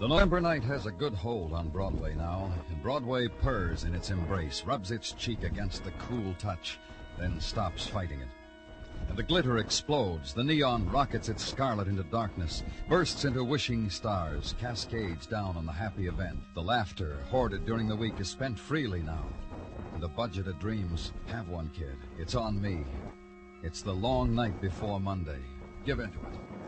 The November night has a good hold on Broadway now. And Broadway purrs in its embrace, rubs its cheek against the cool touch, then stops fighting it. And the glitter explodes. The neon rockets its scarlet into darkness, bursts into wishing stars, cascades down on the happy event. The laughter hoarded during the week is spent freely now. And the budget of dreams have one kid. It's on me. It's the long night before Monday. Give into it.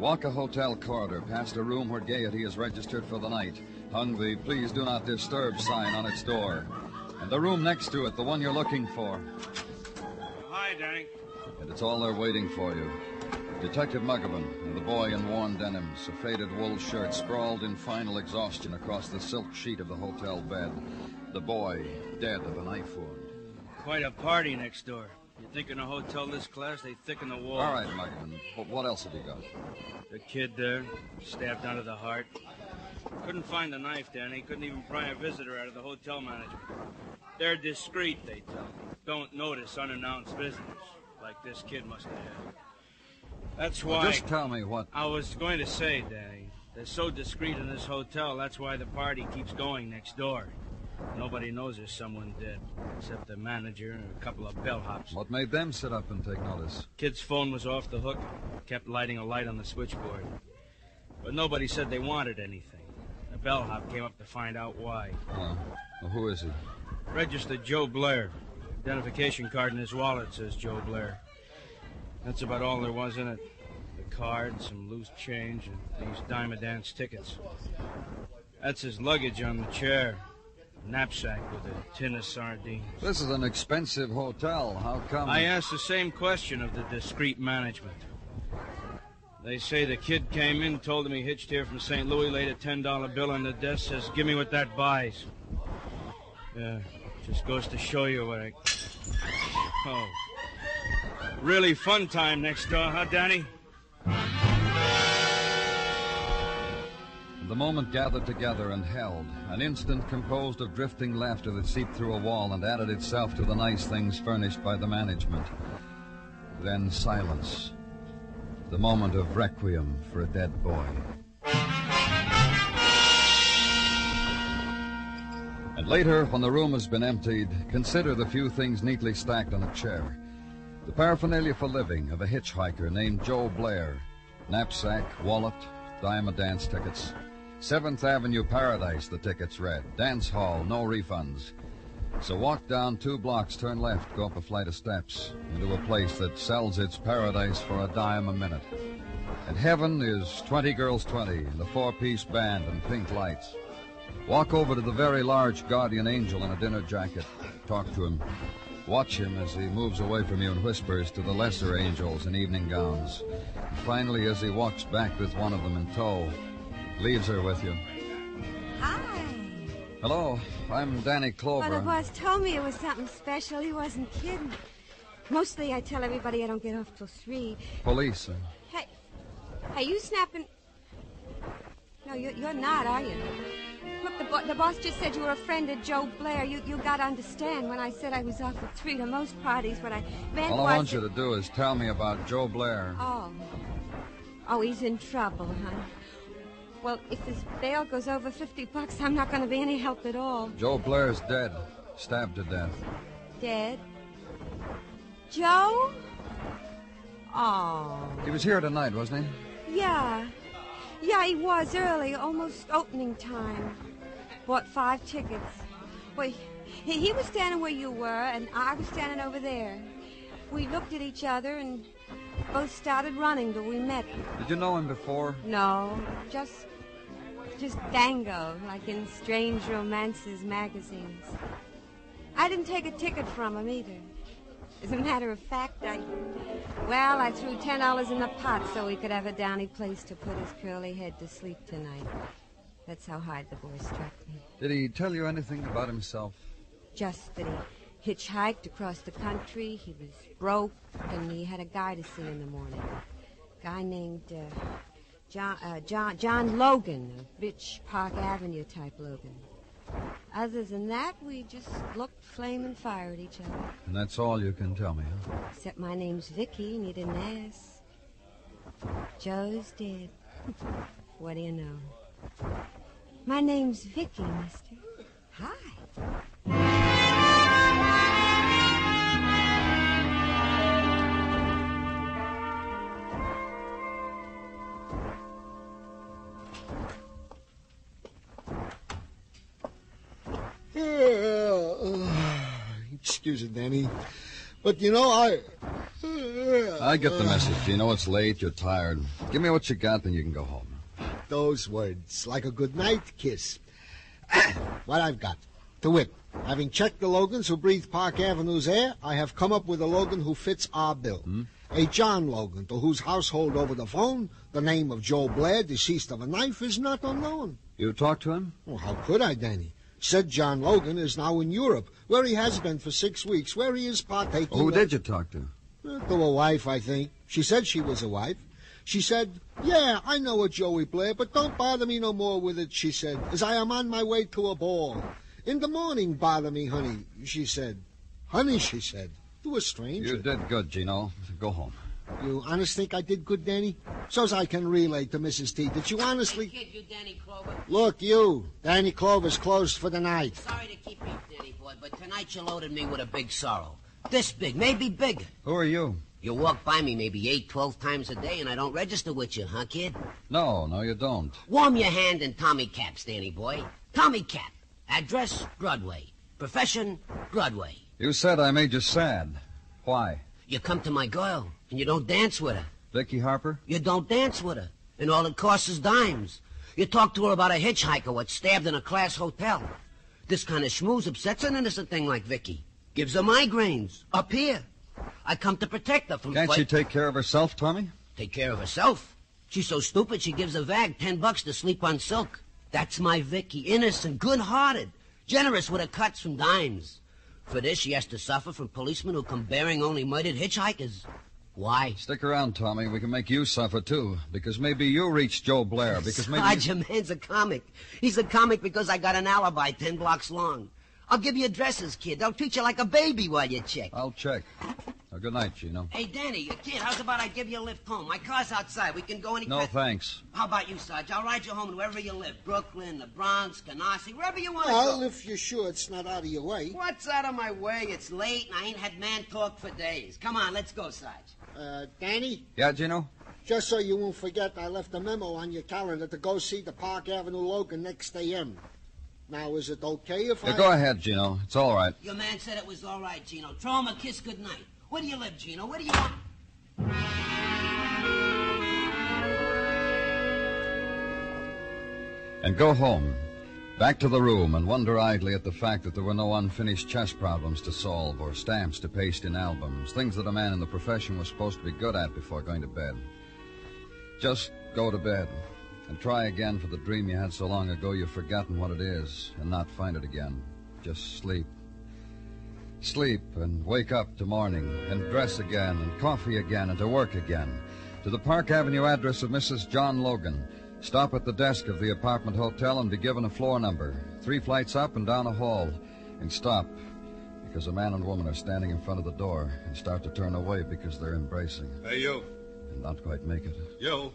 Walk a hotel corridor past a room where Gaiety is registered for the night. Hung the Please Do Not Disturb sign on its door. And the room next to it, the one you're looking for. Hi, Danny. And it's all there waiting for you. Detective Muggavan and the boy in worn denims, a faded wool shirt, sprawled in final exhaustion across the silk sheet of the hotel bed. The boy, dead of a knife wound. Quite a party next door. You think in a hotel this class, they thicken the walls. All right. But what else have you got? The kid there, stabbed under the heart. Couldn't find the knife, Danny. Couldn't even pry a visitor out of the hotel management. They're discreet, they tell me. Don't notice unannounced visitors, like this kid must have had. That's why. Well, just tell me what. I was going to say, Danny. They're so discreet in this hotel, that's why the party keeps going next door. Nobody knows there's someone dead, except the manager and a couple of bellhops. What made them sit up and take notice? Kid's phone was off the hook. Kept lighting a light on the switchboard. But nobody said they wanted anything. A bellhop came up to find out why. Uh, well, who is he? Registered Joe Blair. Identification card in his wallet says Joe Blair. That's about all there was in it. The card, some loose change, and these dime a dance tickets. That's his luggage on the chair knapsack with a tin of sardines. This is an expensive hotel. How come? I asked the same question of the discreet management. They say the kid came in, told him he hitched here from St. Louis, laid a $10 bill on the desk, says, Give me what that buys. Yeah, just goes to show you what I. Oh. Really fun time next door, huh, Danny? The moment gathered together and held, an instant composed of drifting laughter that seeped through a wall and added itself to the nice things furnished by the management. Then silence. The moment of requiem for a dead boy. And later, when the room has been emptied, consider the few things neatly stacked on a chair. The paraphernalia for living of a hitchhiker named Joe Blair knapsack, wallet, dime dance tickets. Seventh Avenue Paradise, the tickets read. Dance hall, no refunds. So walk down two blocks, turn left, go up a flight of steps into a place that sells its paradise for a dime a minute. And heaven is 20 girls 20, and a four-piece band and pink lights. Walk over to the very large guardian angel in a dinner jacket. Talk to him. Watch him as he moves away from you and whispers to the lesser angels in evening gowns. Finally, as he walks back with one of them in tow, leaves her with you. Hi. Hello, I'm Danny Clover. Well, the boss told me it was something special. He wasn't kidding. Mostly I tell everybody I don't get off till three. Police. uh, Hey, hey, you snapping? No, you're, you're not, are you? Look, the, bo- the boss just said you were a friend of Joe Blair. You you got to understand when I said I was off at three to most parties, what I meant All. I want you to do is tell me about Joe Blair. Oh. Oh, he's in trouble, huh? Well, if his bail goes over 50 bucks, I'm not going to be any help at all. Joe Blair's dead, stabbed to death. Dead? Joe? Oh. He was here tonight, wasn't he? Yeah. Yeah, he was early, almost opening time. Bought five tickets. Well, he, he was standing where you were, and I was standing over there. We looked at each other and both started running till we met. Did you know him before? No, just just Dango, like in Strange Romances magazines. I didn't take a ticket from him either. As a matter of fact, I well, I threw ten dollars in the pot so he could have a downy place to put his curly head to sleep tonight. That's how hard the boy struck me. Did he tell you anything about himself? Just that he hitchhiked across the country. He was broke, and he had a guy to see in the morning. A guy named uh, John, uh, John John Logan, a rich Park Avenue type Logan. Other than that, we just looked flame and fire at each other. And that's all you can tell me, huh? Except my name's Vicky, and he didn't ask. Joe's dead. what do you know? My name's Vicky, mister. Hi. Danny. But you know, I. I get the message. You know it's late, you're tired. Give me what you got, then you can go home. Those words, like a good night kiss. what I've got. To wit, having checked the Logans who breathe Park Avenue's air, I have come up with a Logan who fits our bill. Hmm? A John Logan, to whose household over the phone the name of Joe Blair, deceased of a knife, is not unknown. You talked to him? Well, how could I, Danny? Said John Logan is now in Europe, where he has been for six weeks, where he is partaking. Who did you talk to? Uh, To a wife, I think. She said she was a wife. She said, Yeah, I know a Joey Blair, but don't bother me no more with it, she said, as I am on my way to a ball. In the morning, bother me, honey, she said. Honey, she said, to a stranger. You did good, Gino. Go home. You honest think I did good, Danny? So's I can relay to Mrs. T. Did you honestly? Kid, you Danny Clover. Look, you. Danny Clover's closed for the night. Sorry to keep you, Danny boy, but tonight you loaded me with a big sorrow. This big, maybe bigger. Who are you? You walk by me maybe eight, twelve times a day, and I don't register with you, huh, kid? No, no, you don't. Warm your hand in Tommy Cap's, Danny boy. Tommy Cap. Address, Broadway. Profession, Broadway. You said I made you sad. Why? You come to my girl, and you don't dance with her. Vicky Harper? You don't dance with her, and all it costs is dimes. You talk to her about a hitchhiker what stabbed in a class hotel. This kind of schmooze upsets an innocent thing like Vicky. Gives her migraines. Up here. I come to protect her from Can't fight- she take care of herself, Tommy? Take care of herself. She's so stupid she gives a vag ten bucks to sleep on silk. That's my Vicky. Innocent, good-hearted, generous with her cuts from dimes. For this, she has to suffer from policemen who come bearing only murdered hitchhikers. Why? Stick around, Tommy. We can make you suffer, too. Because maybe you reached Joe Blair. Because maybe... Your man's a comic. He's a comic because I got an alibi ten blocks long. I'll give you addresses, kid. They'll treat you like a baby while you check. I'll check. Now, good night, Gino. Hey, Danny, you kid, how's about I give you a lift home? My car's outside. We can go any No, thanks. How about you, Sarge? I'll ride you home to wherever you live. Brooklyn, the Bronx, Canarsie, wherever you want to go. Well, go. if you're sure it's not out of your way. What's out of my way? It's late and I ain't had man talk for days. Come on, let's go, Sarge. Uh, Danny, Yeah, Gino? just so you won't forget, I left a memo on your calendar to go see the Park Avenue Logan next AM. Now, is it okay if Yeah, I... go ahead, Gino. It's all right. Your man said it was all right, Gino. Throw him a kiss good night. Where do you live, Gino? Where do you want? And go home. Back to the room and wonder idly at the fact that there were no unfinished chess problems to solve or stamps to paste in albums, things that a man in the profession was supposed to be good at before going to bed. Just go to bed and try again for the dream you had so long ago you've forgotten what it is and not find it again. Just sleep. Sleep and wake up to morning and dress again and coffee again and to work again. To the Park Avenue address of Mrs. John Logan. Stop at the desk of the apartment hotel and be given a floor number. Three flights up and down a hall. And stop because a man and woman are standing in front of the door and start to turn away because they're embracing Hey, you. and not quite make it. You.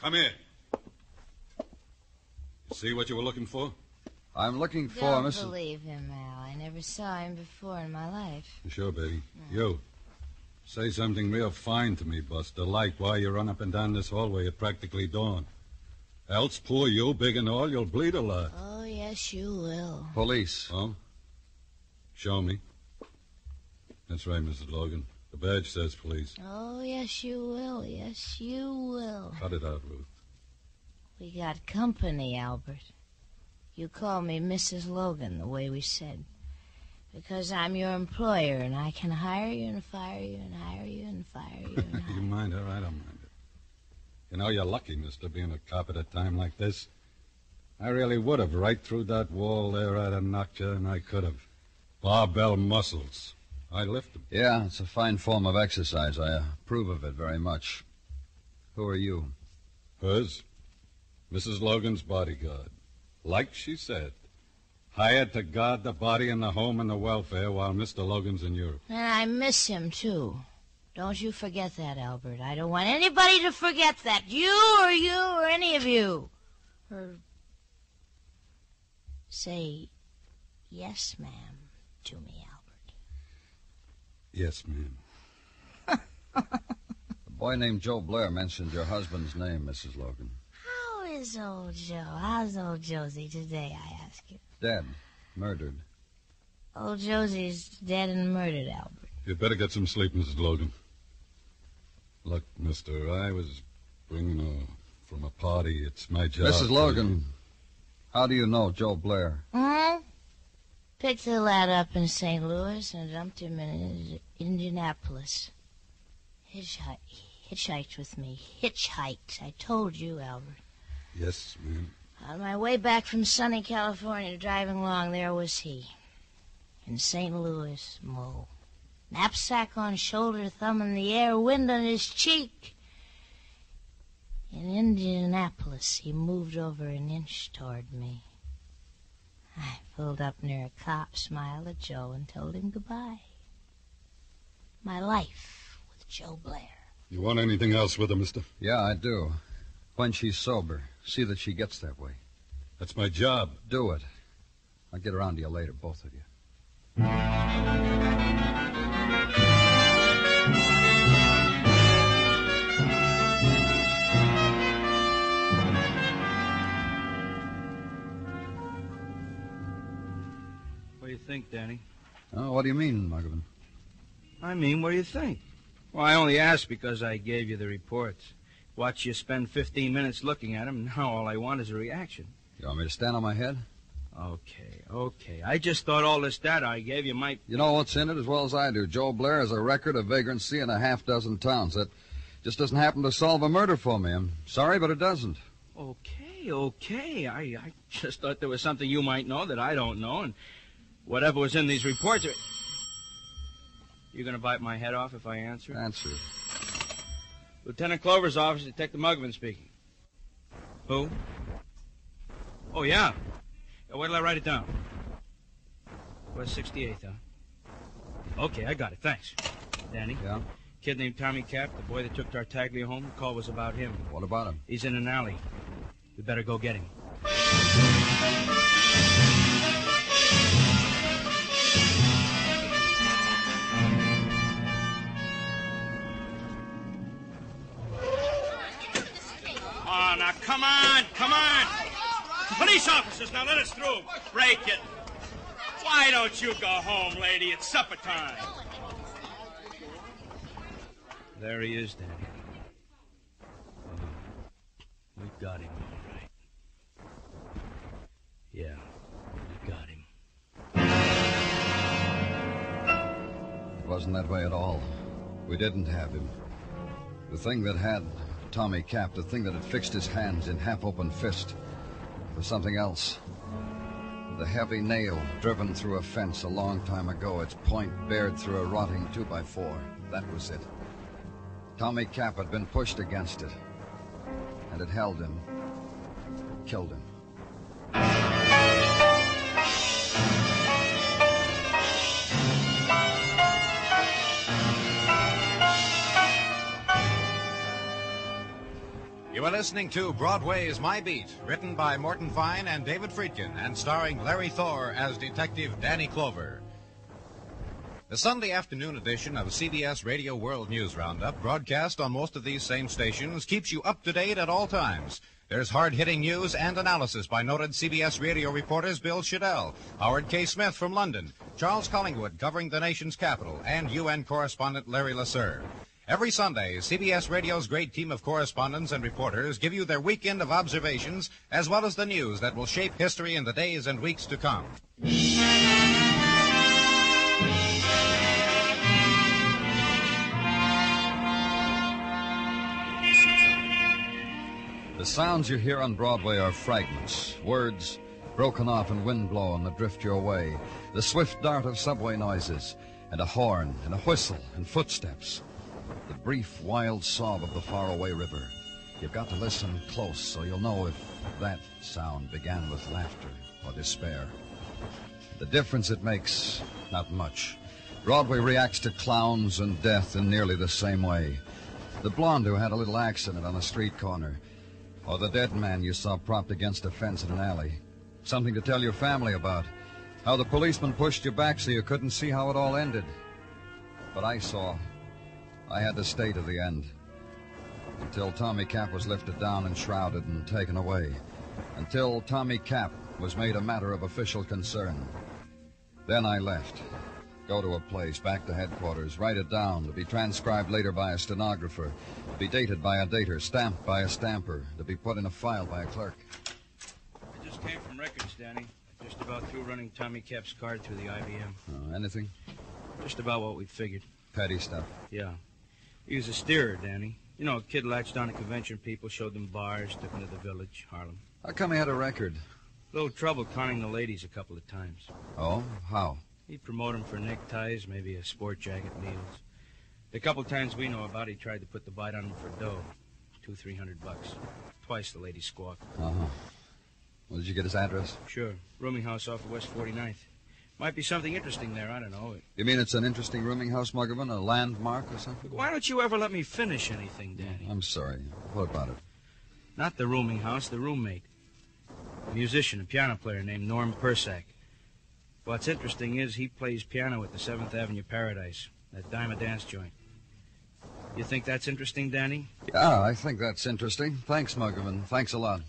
Come here. You see what you were looking for? I'm looking for Don't Mrs. believe him, Al. I never saw him before in my life. Sure, baby. Mm. You. Say something real fine to me, Buster, like why you run up and down this hallway at practically dawn. Else, poor you, big and all, you'll bleed a lot. Oh, yes, you will. Police. Oh? Show me. That's right, Mrs. Logan. The badge says police. Oh, yes, you will. Yes, you will. Cut it out, Ruth. We got company, Albert. You call me Mrs. Logan, the way we said. Because I'm your employer, and I can hire you and fire you and hire you and fire you and hire you mind her? I don't mind it. You know, you're lucky, mister, being a cop at a time like this. I really would have. Right through that wall there, I'd have knocked you, and I could have. Barbell muscles. I lift them. Yeah, it's a fine form of exercise. I approve of it very much. Who are you? Hers? Mrs. Logan's bodyguard. Like she said. Hired to guard the body and the home and the welfare while Mr. Logan's in Europe. And I miss him, too. Don't you forget that, Albert. I don't want anybody to forget that. You or you or any of you. Or say yes, ma'am, to me, Albert. Yes, ma'am. A boy named Joe Blair mentioned your husband's name, Mrs. Logan. How is old Joe? How's old Josie today, I ask you? Dead. Murdered. Old Josie's dead and murdered, Albert. You'd better get some sleep, Mrs. Logan. Look, mister, I was bringing her from a party. It's my job. Mrs. Logan, how do you know Joe Blair? Hmm? Picked the lad up in St. Louis and dumped him in Indianapolis. Hitchhiked, hitchhiked with me. Hitchhiked. I told you, Albert. Yes, ma'am. On my way back from sunny California, driving along, there was he. In St. Louis, Mo. Knapsack on shoulder, thumb in the air, wind on his cheek. In Indianapolis, he moved over an inch toward me. I pulled up near a cop, smiled at Joe, and told him goodbye. My life with Joe Blair. You want anything else with him, mister? Yeah, I do. When she's sober, see that she gets that way. That's my job. Do it. I'll get around to you later, both of you. What do you think, Danny? Oh, what do you mean, Muggavan? I mean, what do you think? Well, I only asked because I gave you the reports. Watch you spend 15 minutes looking at him. Now all I want is a reaction. You want me to stand on my head? Okay, okay. I just thought all this data I gave you might. You know what's in it as well as I do. Joe Blair has a record of vagrancy in a half dozen towns. That just doesn't happen to solve a murder for me. I'm sorry, but it doesn't. Okay, okay. I, I just thought there was something you might know that I don't know, and whatever was in these reports. Are... You gonna bite my head off if I answer? Answer. Lieutenant Clover's office, Detective Mugman speaking. Who? Oh, yeah. yeah wait till I write it down. West 68th, huh? Okay, I got it. Thanks. Danny? Yeah? Kid named Tommy Cap, the boy that took Tartaglia home. The call was about him. What about him? He's in an alley. We better go get him. Come on. Police officers, now let us through. Break it. Why don't you go home, lady? It's supper time. There he is, Danny. We've got him, all right. Yeah, we got him. It wasn't that way at all. We didn't have him. The thing that had Tommy Cap, the thing that had fixed his hands in half open fist, was something else. The heavy nail driven through a fence a long time ago, its point bared through a rotting two by four. That was it. Tommy Cap had been pushed against it, and it held him, killed him. Listening to Broadway's My Beat, written by Morton Fine and David Friedkin, and starring Larry Thor as Detective Danny Clover. The Sunday afternoon edition of CBS Radio World News Roundup, broadcast on most of these same stations, keeps you up to date at all times. There's hard-hitting news and analysis by noted CBS radio reporters Bill Shadell, Howard K. Smith from London, Charles Collingwood covering the nation's capital, and UN correspondent Larry LeSueur. Every Sunday, CBS Radio's great team of correspondents and reporters give you their weekend of observations as well as the news that will shape history in the days and weeks to come. The sounds you hear on Broadway are fragments, words broken off and wind-blown that drift your way, the swift dart of subway noises, and a horn, and a whistle, and footsteps. The brief, wild sob of the faraway river. You've got to listen close so you'll know if that sound began with laughter or despair. The difference it makes, not much. Broadway reacts to clowns and death in nearly the same way. The blonde who had a little accident on a street corner, or the dead man you saw propped against a fence in an alley. Something to tell your family about. How the policeman pushed you back so you couldn't see how it all ended. But I saw. I had to stay to the end. Until Tommy Cap was lifted down and shrouded and taken away. Until Tommy Cap was made a matter of official concern. Then I left. Go to a place, back to headquarters, write it down, to be transcribed later by a stenographer, to be dated by a dater, stamped by a stamper, to be put in a file by a clerk. I just came from records, Danny. I just about through running Tommy Cap's card through the IBM. Uh, anything? Just about what we figured. Petty stuff. Yeah. He was a steerer, Danny. You know, a kid latched on to convention people, showed them bars, took them to the village, Harlem. How come he had a record? Little trouble conning the ladies a couple of times. Oh? How? He'd promote them for neckties, maybe a sport jacket, meals. The couple times we know about, he tried to put the bite on them for dough. Two, three hundred bucks. Twice the lady squawked. Uh-huh. Well, did you get his address? Sure. Rooming house off of West 49th. Might be something interesting there, I don't know. You mean it's an interesting rooming house, Muggavan? A landmark or something? Why don't you ever let me finish anything, Danny? I'm sorry. What about it? Not the rooming house, the roommate. A musician, a piano player named Norm Persack. What's interesting is he plays piano at the 7th Avenue Paradise, that Diamond Dance joint. You think that's interesting, Danny? Yeah, I think that's interesting. Thanks, Muggavan. Thanks a lot.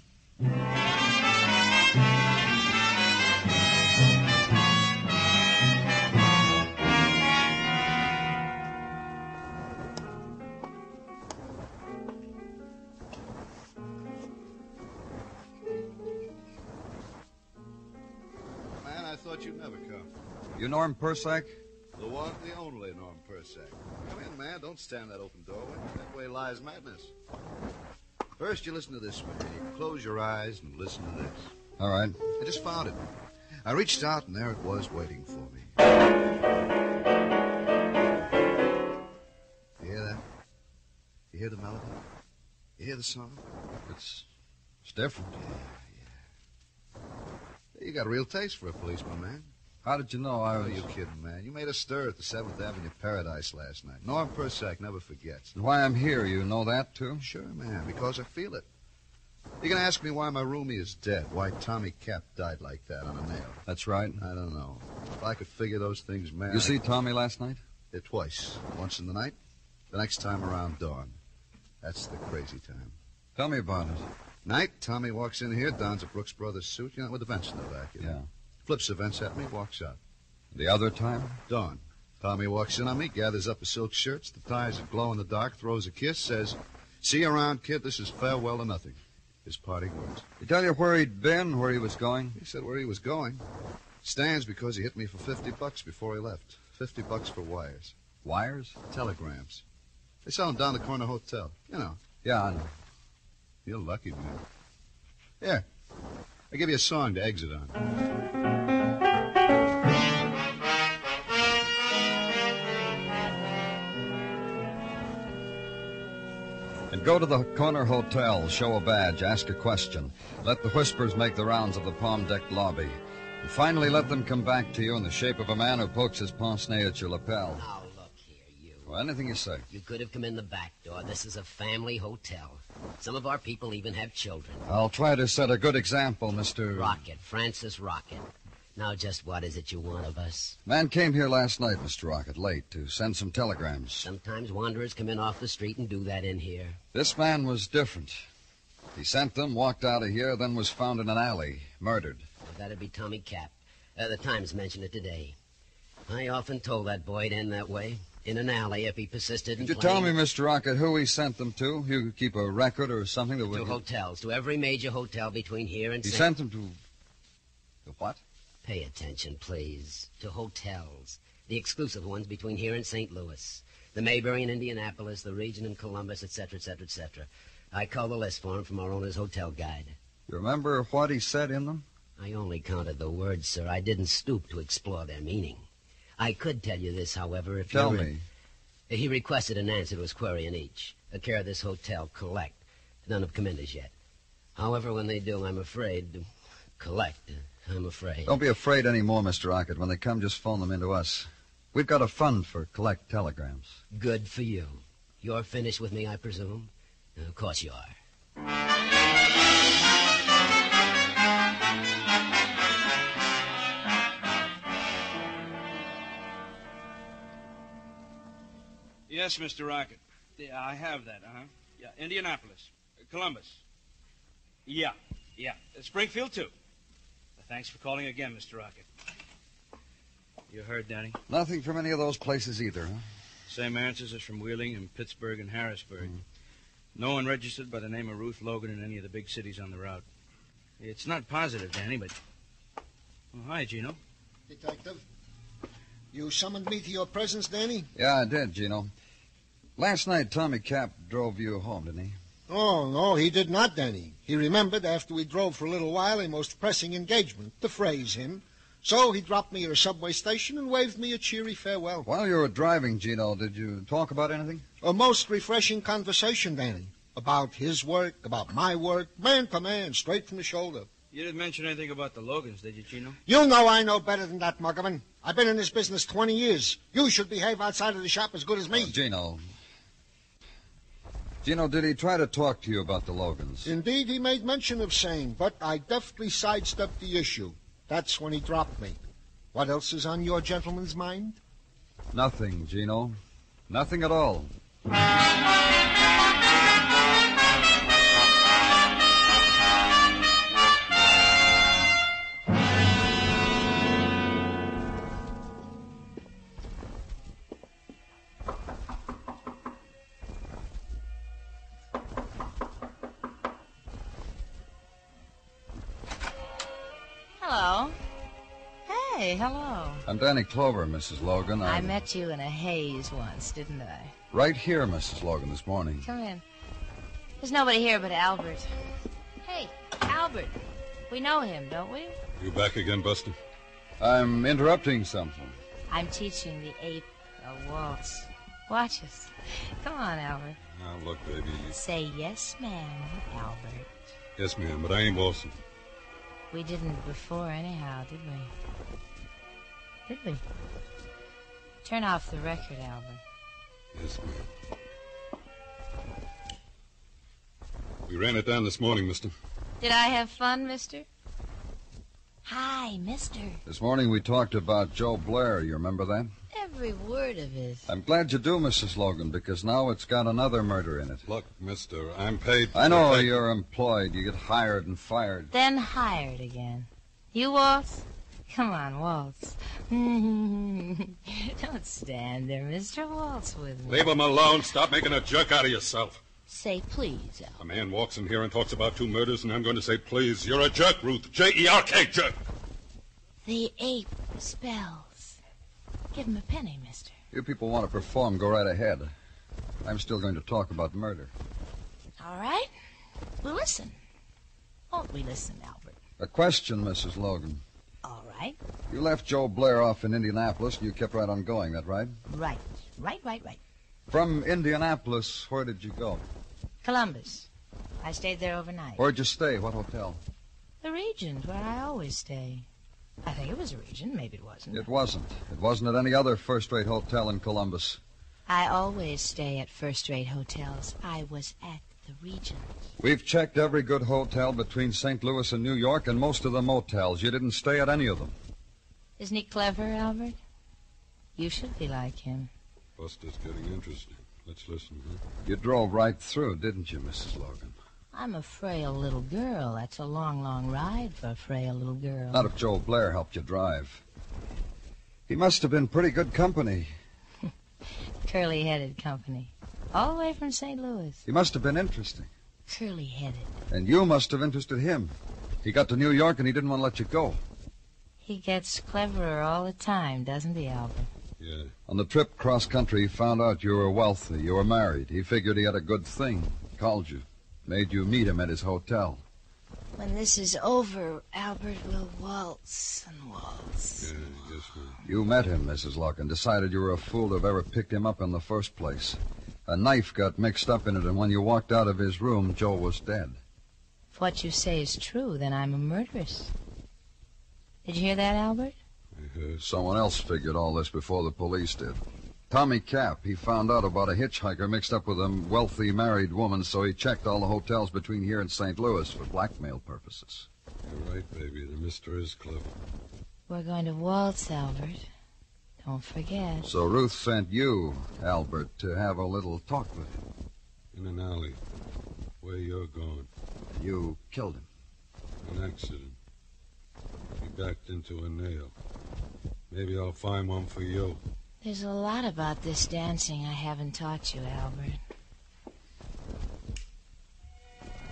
Norm Persack? The one, the only Norm Persack. Come in, man. Don't stand that open doorway. That way lies madness. First, you listen to this, man. Close your eyes and listen to this. All right. I just found it. I reached out, and there it was waiting for me. You hear that? You hear the melody? You hear the song? It's, it's different. Yeah, yeah. You got a real taste for a policeman, man. How did you know I Oh, was... you kidding, man. You made a stir at the 7th Avenue Paradise last night. Norm Persack never forgets. And why I'm here, you know that, too? Sure, man, because I feel it. You're going to ask me why my roomie is dead, why Tommy Cap died like that on a nail. That's right. I don't know. If I could figure those things, man. You I- see Tommy last night? Yeah, twice. Once in the night, the next time around dawn. That's the crazy time. Tell me about it. Night, Tommy walks in here, dons a Brooks Brothers suit, you know, with the vents in the back. You know? Yeah. Flips events at me, walks out. The other time? Dawn. Tommy walks in on me, gathers up his silk shirts, the ties that glow in the dark, throws a kiss, says, See you around, kid. This is farewell to nothing. His parting words. He tell you where he'd been, where he was going? He said where he was going. Stands because he hit me for 50 bucks before he left. 50 bucks for wires. Wires? Telegrams. They sell them down the corner hotel. You know. Yeah, I know. You're lucky, man. Here. I give you a song to exit on. Go to the corner hotel, show a badge, ask a question. Let the whispers make the rounds of the palm decked lobby. And finally let them come back to you in the shape of a man who pokes his pince nez at your lapel. Now, look here, you. Well, anything you say. You could have come in the back door. This is a family hotel. Some of our people even have children. I'll try to set a good example, Mr. Rocket, Francis Rocket. Now, just what is it you want of us? Man came here last night, Mr. Rocket, late, to send some telegrams. Sometimes wanderers come in off the street and do that in here. This man was different. He sent them, walked out of here, then was found in an alley, murdered. Well, that'd be Tommy Cap. Uh, the Times mentioned it today. I often told that boy it'd end that way. In an alley if he persisted in Could you playing tell me, Mr. Rocket, who he sent them to? You could keep a record or something that would. to hotels, to every major hotel between here and He sent them to. To what? Pay attention, please. To hotels. The exclusive ones between here and St. Louis. The Mayberry in Indianapolis, the Regent in Columbus, etc., etc., etc. I called the list for him from our owner's hotel guide. You remember what he said in them? I only counted the words, sir. I didn't stoop to explore their meaning. I could tell you this, however, if Tell you're... me. He requested an answer to his query in each. The care of this hotel, collect. None have come in as yet. However, when they do, I'm afraid... Collect. I'm afraid. Don't be afraid anymore, Mr. Rocket. When they come, just phone them into us. We've got a fund for collect telegrams. Good for you. You're finished with me, I presume? Of course you are. Yes, Mr. Rocket. Yeah, I have that, uh-huh. Yeah, Indianapolis. Columbus. Yeah, yeah. Springfield, too. Thanks for calling again, Mr. Rocket. You heard, Danny? Nothing from any of those places either, huh? Same answers as from Wheeling and Pittsburgh and Harrisburg. Mm-hmm. No one registered by the name of Ruth Logan in any of the big cities on the route. It's not positive, Danny, but... Oh, hi, Gino. Detective, you summoned me to your presence, Danny? Yeah, I did, Gino. Last night, Tommy Cap drove you home, didn't he? Oh, no, he did not, Danny. He remembered after we drove for a little while a most pressing engagement, to phrase him. So he dropped me at a subway station and waved me a cheery farewell. While you were driving, Gino, did you talk about anything? A most refreshing conversation, Danny. About his work, about my work, man to man, straight from the shoulder. You didn't mention anything about the Logans, did you, Gino? You know I know better than that, Muggavan. I've been in this business 20 years. You should behave outside of the shop as good as me. Oh, Gino. Gino, did he try to talk to you about the Logans? Indeed, he made mention of same, but I deftly sidestepped the issue. That's when he dropped me. What else is on your gentleman's mind? Nothing, Gino. Nothing at all. I'm Danny Clover, Mrs. Logan. I I'm met you in a haze once, didn't I? right here, Mrs. Logan, this morning. Come in. There's nobody here but Albert. Hey, Albert. We know him, don't we? You back again, Buster? I'm interrupting something. I'm teaching the ape a uh, waltz. Watch us. Come on, Albert. Now, look, baby. you- Say yes, ma'am, Albert. Yes, ma'am, but I ain't waltzing. We didn't before, anyhow, did we? Did we? Turn off the record, Albert. Yes, ma'am. We ran it down this morning, mister. Did I have fun, mister? Hi, mister. This morning we talked about Joe Blair. You remember that? Every word of it. I'm glad you do, Mrs. Logan, because now it's got another murder in it. Look, mister, I'm paid. I know you're employed. You get hired and fired. Then hired again. You waltz? Come on, waltz. Don't stand there, mister. Waltz with me. Leave him alone. Stop making a jerk out of yourself. Say please, Al. A man walks in here and talks about two murders, and I'm going to say, please, you're a jerk, Ruth. J E R K, jerk. The ape spells. Give him a penny, mister. You people want to perform, go right ahead. I'm still going to talk about murder. All right? We'll listen. Won't we listen, Albert? A question, Mrs. Logan. All right. You left Joe Blair off in Indianapolis, and you kept right on going, that right? Right. Right, right, right. From Indianapolis, where did you go? Columbus. I stayed there overnight. Where'd you stay? What hotel? The Regent, where I always stay. I think it was a Regent. Maybe it wasn't. It wasn't. It wasn't at any other first-rate hotel in Columbus. I always stay at first-rate hotels. I was at the Regent. We've checked every good hotel between St. Louis and New York and most of the motels. You didn't stay at any of them. Isn't he clever, Albert? You should be like him. Buster's getting interested. Let's listen, huh? You drove right through, didn't you, Mrs. Logan? I'm a frail little girl. That's a long, long ride for a frail little girl. Not if Joe Blair helped you drive. He must have been pretty good company. Curly-headed company. All the way from St. Louis. He must have been interesting. Curly-headed. And you must have interested him. He got to New York and he didn't want to let you go. He gets cleverer all the time, doesn't he, Albert? Yeah. On the trip cross country, he found out you were wealthy, you were married. He figured he had a good thing. Called you. Made you meet him at his hotel. When this is over, Albert will waltz and waltz. Yeah, yes, ma'am. You met him, Mrs. Locke, and decided you were a fool to have ever picked him up in the first place. A knife got mixed up in it, and when you walked out of his room, Joe was dead. If what you say is true, then I'm a murderess. Did you hear that, Albert? I. Someone else figured all this before the police did. Tommy Cap, he found out about a hitchhiker mixed up with a wealthy married woman, so he checked all the hotels between here and St. Louis for blackmail purposes. You're right, baby. The mister is clever. We're going to waltz, Albert. Don't forget. So Ruth sent you, Albert, to have a little talk with him. In an alley. Where you're going. You killed him. An accident. He backed into a nail. Maybe I'll find one for you. There's a lot about this dancing I haven't taught you, Albert.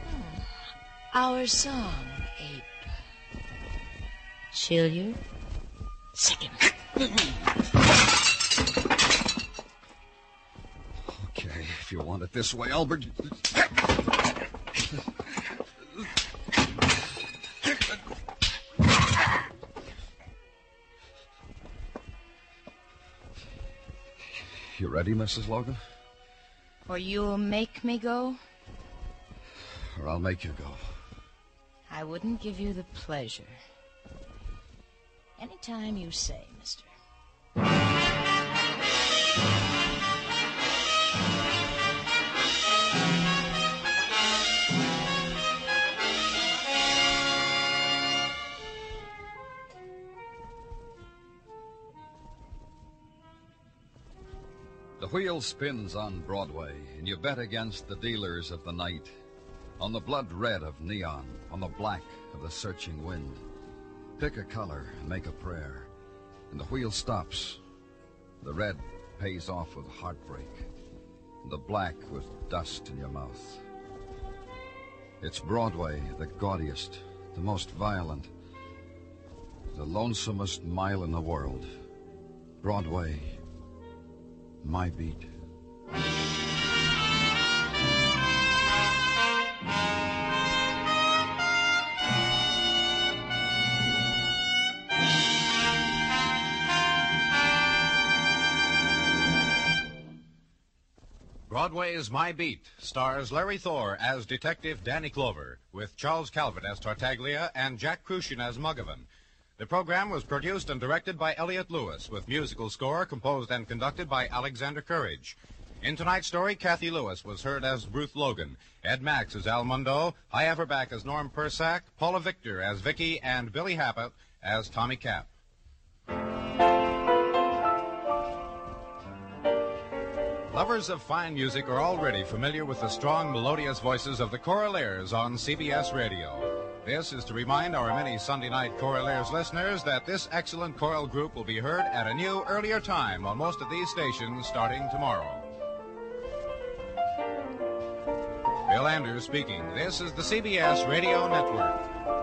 Hmm. Our song, Ape. Chill you? Second. Okay, if you want it this way, Albert. You ready, Mrs. Logan? Or you'll make me go? Or I'll make you go. I wouldn't give you the pleasure. Anytime you say, wheel spins on Broadway, and you bet against the dealers of the night. On the blood red of neon, on the black of the searching wind. Pick a color and make a prayer, and the wheel stops. The red pays off with heartbreak, and the black with dust in your mouth. It's Broadway, the gaudiest, the most violent, the lonesomest mile in the world. Broadway, my beat. Broadway's My Beat stars Larry Thor as Detective Danny Clover, with Charles Calvert as Tartaglia and Jack Kruschen as Muggavan. The program was produced and directed by Elliott Lewis, with musical score composed and conducted by Alexander Courage. In tonight's story, Cathy Lewis was heard as Ruth Logan, Ed Max as Al Mundo, Hy Averback as Norm Persack, Paula Victor as Vicky, and Billy Happett as Tommy Cap. Lovers of fine music are already familiar with the strong, melodious voices of the Choraleers on CBS Radio. This is to remind our many Sunday night Choraleers listeners that this excellent choral group will be heard at a new, earlier time on most of these stations starting tomorrow. Bill Anders speaking. This is the CBS Radio Network.